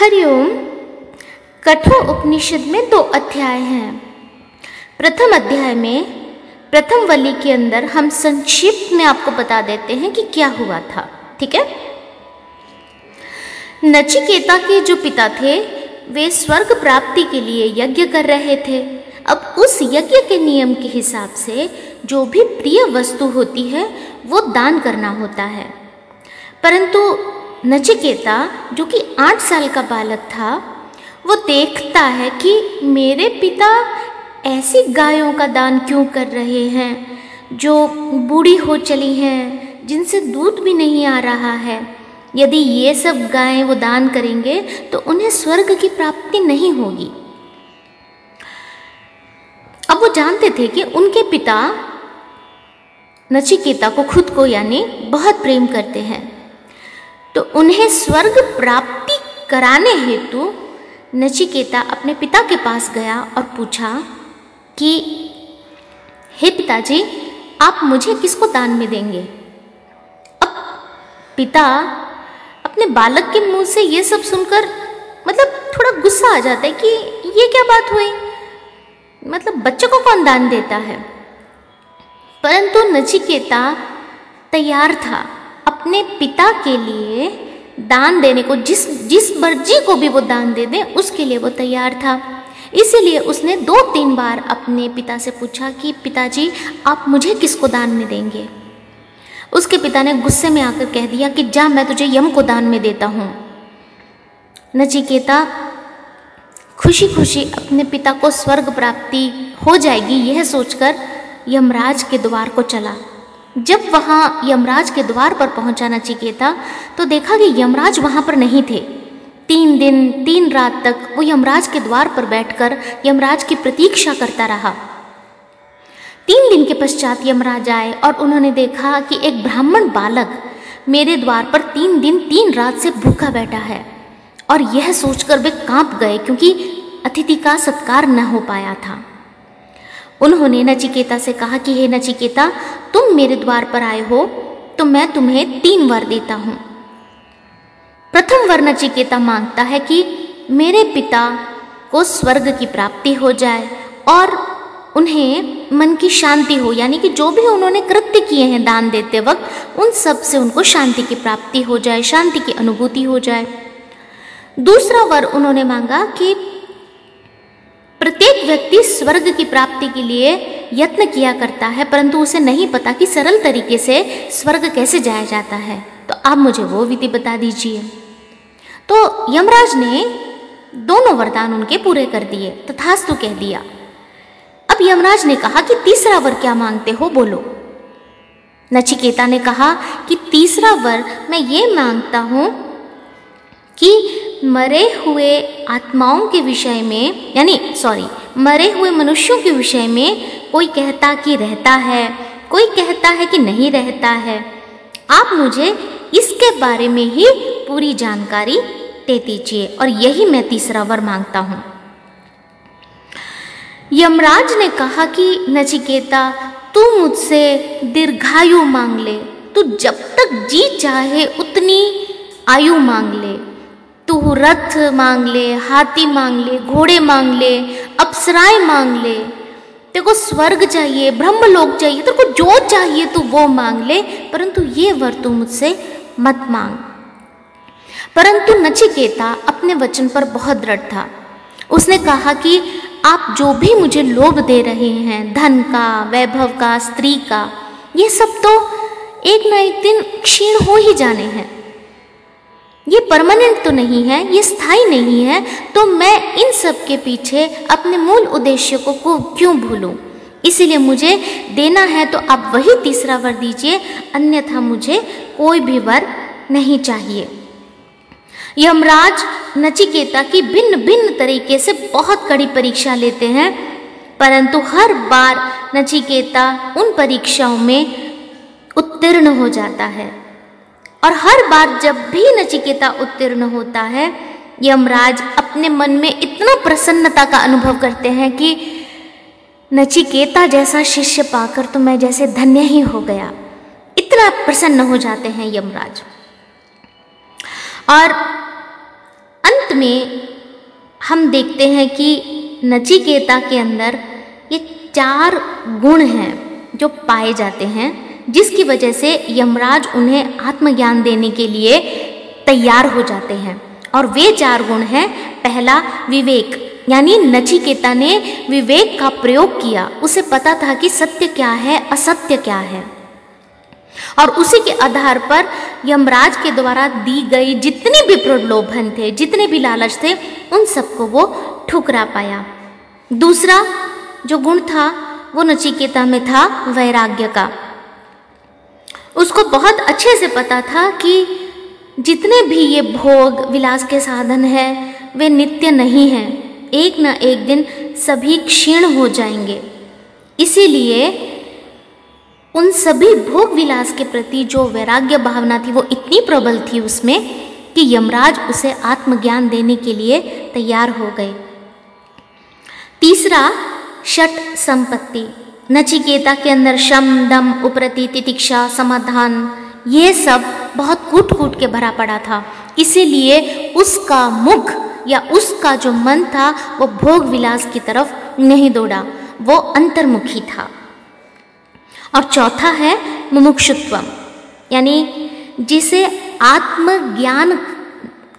हरिओम। कठोर उपनिषद में दो अध्याय हैं। प्रथम अध्याय में, प्रथम वली के अंदर हम संक्षिप्त में आपको बता देते हैं कि क्या हुआ था, ठीक है? नचिकेता के जो पिता थे, वे स्वर्ग प्राप्ति के लिए यज्ञ कर रहे थे। अब उस यज्ञ के नियम के हिसाब से जो भी प्रिय वस्तु होती है, वो दान करना होता है। परंतु नचिकेता, जो कि आठ साल का बालक था, वो देखता है कि मेरे पिता ऐसी गायों का दान क्यों कर रहे हैं, जो बूढ़ी हो चली हैं, जिनसे दूध भी नहीं आ रहा है। यदि ये सब गायें वो दान करेंगे तो उन्हें स्वर्ग की प्राप्ति नहीं होगी। अब वो जानते थे कि उनके पिता नचिकेता को खुद को यानी बहुत प्रेम करते हैं। तो उन्हें स्वर्ग प्राप्ति कराने हेतु नचिकेता अपने पिता के पास गया और पूछा कि, हे पिताजी, आप मुझे किसको दान में देंगे? अब पिता अपने बालक के मुँह से ये सब सुनकर मतलब थोड़ा गुस्सा आ जाता है कि ये क्या बात हुई? मतलब बच्चे को कौन दान देता है? परंतु नचिकेता तैयार था। अपने पिता के लिए दान देने को, जिस जिस मर्ज़ी को भी वो दान दे दे, उसके लिए वो तैयार था। इसीलिए उसने दो तीन बार अपने पिता से पूछा कि, पिताजी, आप मुझे किसको दान में देंगे? उसके पिता ने गुस्से में आकर कह दिया कि, जा, मैं तुझे यम को दान में देता हूँ। नचिकेता खुशी खुशी अपने पिता को स्वर्ग प्राप्ति हो जाएगी, यह सोचकर यमराज के द्वार को चला। जब वहाँ यमराज के द्वार पर पहुँचा नचिकेता तो देखा कि यमराज वहाँ पर नहीं थे। तीन दिन, तीन रात तक वो यमराज के द्वार पर बैठकर यमराज की प्रतीक्षा करता रहा। तीन दिन के पश्चात यमराज आए और उन्होंने देखा कि एक ब्राह्मण बालक मेरे द्वार पर तीन दिन, तीन रात से भूखा बैठा है और यह सोचकर वे काँप गए क्योंकि अतिथि का सत्कार न हो पाया था। उन्होंने नचिकेता से कहा कि, हे नचिकेता, तुम मेरे द्वार पर आए हो तो मैं तुम्हें तीन वर देता हूँ। प्रथम वर नचिकेता माँगता है कि, मेरे पिता को स्वर्ग की प्राप्ति हो जाए और उन्हें मन की शांति हो, यानी कि जो भी उन्होंने कृत्य किए हैं दान देते वक्त, उन सबसे उनको शांति की प्राप्ति हो जाए, शांति की अनुभूति हो जाए। दूसरा वर उन्होंने मांगा कि, प्रत्येक व्यक्ति स्वर्ग की प्राप्ति के लिए यत्न किया करता है, परंतु उसे नहीं पता कि सरल तरीके से स्वर्ग कैसे जाया जाता है। तो आप मुझे वो विधि बता दीजिए। तो यमराज ने दोनों वरदान उनके पूरे कर दिए, तथास्तु कह दिया। अब यमराज ने कहा कि तीसरा वर क्या मांगते हो, बोलो। नचिकेता ने कहा कि तीसरा वर मैं ये माँगता हूँ कि मरे हुए आत्माओं के विषय में, यानी सॉरी मरे हुए मनुष्यों के विषय में कोई कहता कि रहता है, कोई कहता है कि नहीं रहता है। आप मुझे इसके बारे में ही पूरी जानकारी दे दीजिए और यही मैं तीसरा वर माँगता हूँ। यमराज ने कहा कि, नचिकेता, तू मुझसे दीर्घायु मांग ले, तू जब तक जी चाहे उतनी आयु मांग ले। तू रथ मांग ले, हाथी मांग ले, घोड़े मांग ले, अप्सराएँ मांग ले। तेरे को स्वर्ग चाहिए ब्रह्म लोक चाहिए, तेरे को जो चाहिए तू वो मांग ले, परंतु ये वर तू मुझसे मत मांग। परंतु नचिकेता अपने वचन पर बहुत दृढ़ था। उसने कहा कि आप जो भी मुझे लोभ दे रहे हैं, धन का, वैभव का, स्त्री का, ये सब तो एक ना एक दिन क्षीण हो ही जाने हैं। ये परमानेंट तो नहीं है ये स्थायी नहीं है तो मैं इन सब के पीछे अपने मूल उद्देश्य को, क्यों भूलूं? इसीलिए मुझे देना है तो आप वही तीसरा वर दीजिए अन्यथा मुझे कोई भी वर नहीं चाहिए। यमराज नचिकेता की भिन्न भिन्न तरीके से बहुत कड़ी परीक्षा लेते हैं परंतु हर बार नचिकेता उन परीक्षाओं में उत्तीर्ण हो जाता है। और हर बार जब भी नचिकेता उत्तीर्ण होता है, यमराज अपने मन में इतना प्रसन्नता का अनुभव करते हैं कि नचिकेता जैसा शिष्य पाकर तो मैं जैसे धन्य ही हो गया। इतना प्रसन्न हो जाते हैं यमराज। और अंत में हम देखते हैं कि नचिकेता के अंदर ये चार गुण हैं जो पाए जाते हैं। जिसकी वजह से यमराज उन्हें आत्मज्ञान देने के लिए तैयार हो जाते हैं। और वे चार गुण हैं। पहला, विवेक, यानी नचिकेता ने विवेक का प्रयोग किया। उसे पता था कि सत्य क्या है, असत्य क्या है। और उसी के आधार पर यमराज के द्वारा दी गई जितनी भी प्रलोभन थे, जितने भी लालच थे, उन सबको वो ठुकरा पाया। दूसरा जो गुण था, वो नचिकेता में था, वैराग्य का। उसको बहुत अच्छे से पता था कि जितने भी ये भोग विलास के साधन हैं, वे नित्य नहीं हैं। एक न एक दिन सभी क्षीण हो जाएँगे। इसीलिए उन सभी भोग विलास के प्रति जो वैराग्य भावना थी, वो इतनी प्रबल थी उसमें कि यमराज उसे आत्मज्ञान देने के लिए तैयार हो गए। तीसरा, षट संपत्ति। नचिकेता के अंदर शम, दम, उपरति, तितिक्षा, समाधान, ये सब बहुत कूट कूट के भरा पड़ा था। इसीलिए उसका मुख या उसका जो मन था, वो भोग विलास की तरफ़ नहीं दौड़ा। वो अंतर्मुखी था। और चौथा है मुमुक्षुत्व यानी जिसे आत्मज्ञान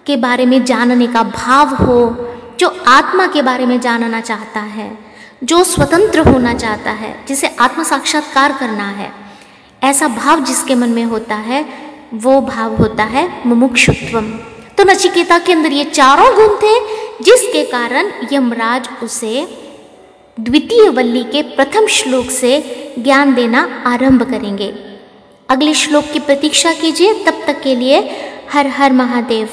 के बारे में जानने का भाव हो, जो आत्मा के बारे में जानना चाहता है जो स्वतंत्र होना चाहता है, जिसे आत्म साक्षात्कार करना है, ऐसा भाव जिसके मन में होता है, वो भाव होता है मुमुक्षुत्वम। तो नचिकेता के अंदर ये चारों गुण थे, जिसके कारण यमराज उसे द्वितीय वल्ली के प्रथम श्लोक से ज्ञान देना आरंभ करेंगे। अगले श्लोक की प्रतीक्षा कीजिए, तब तक के लिए हर हर महादेव।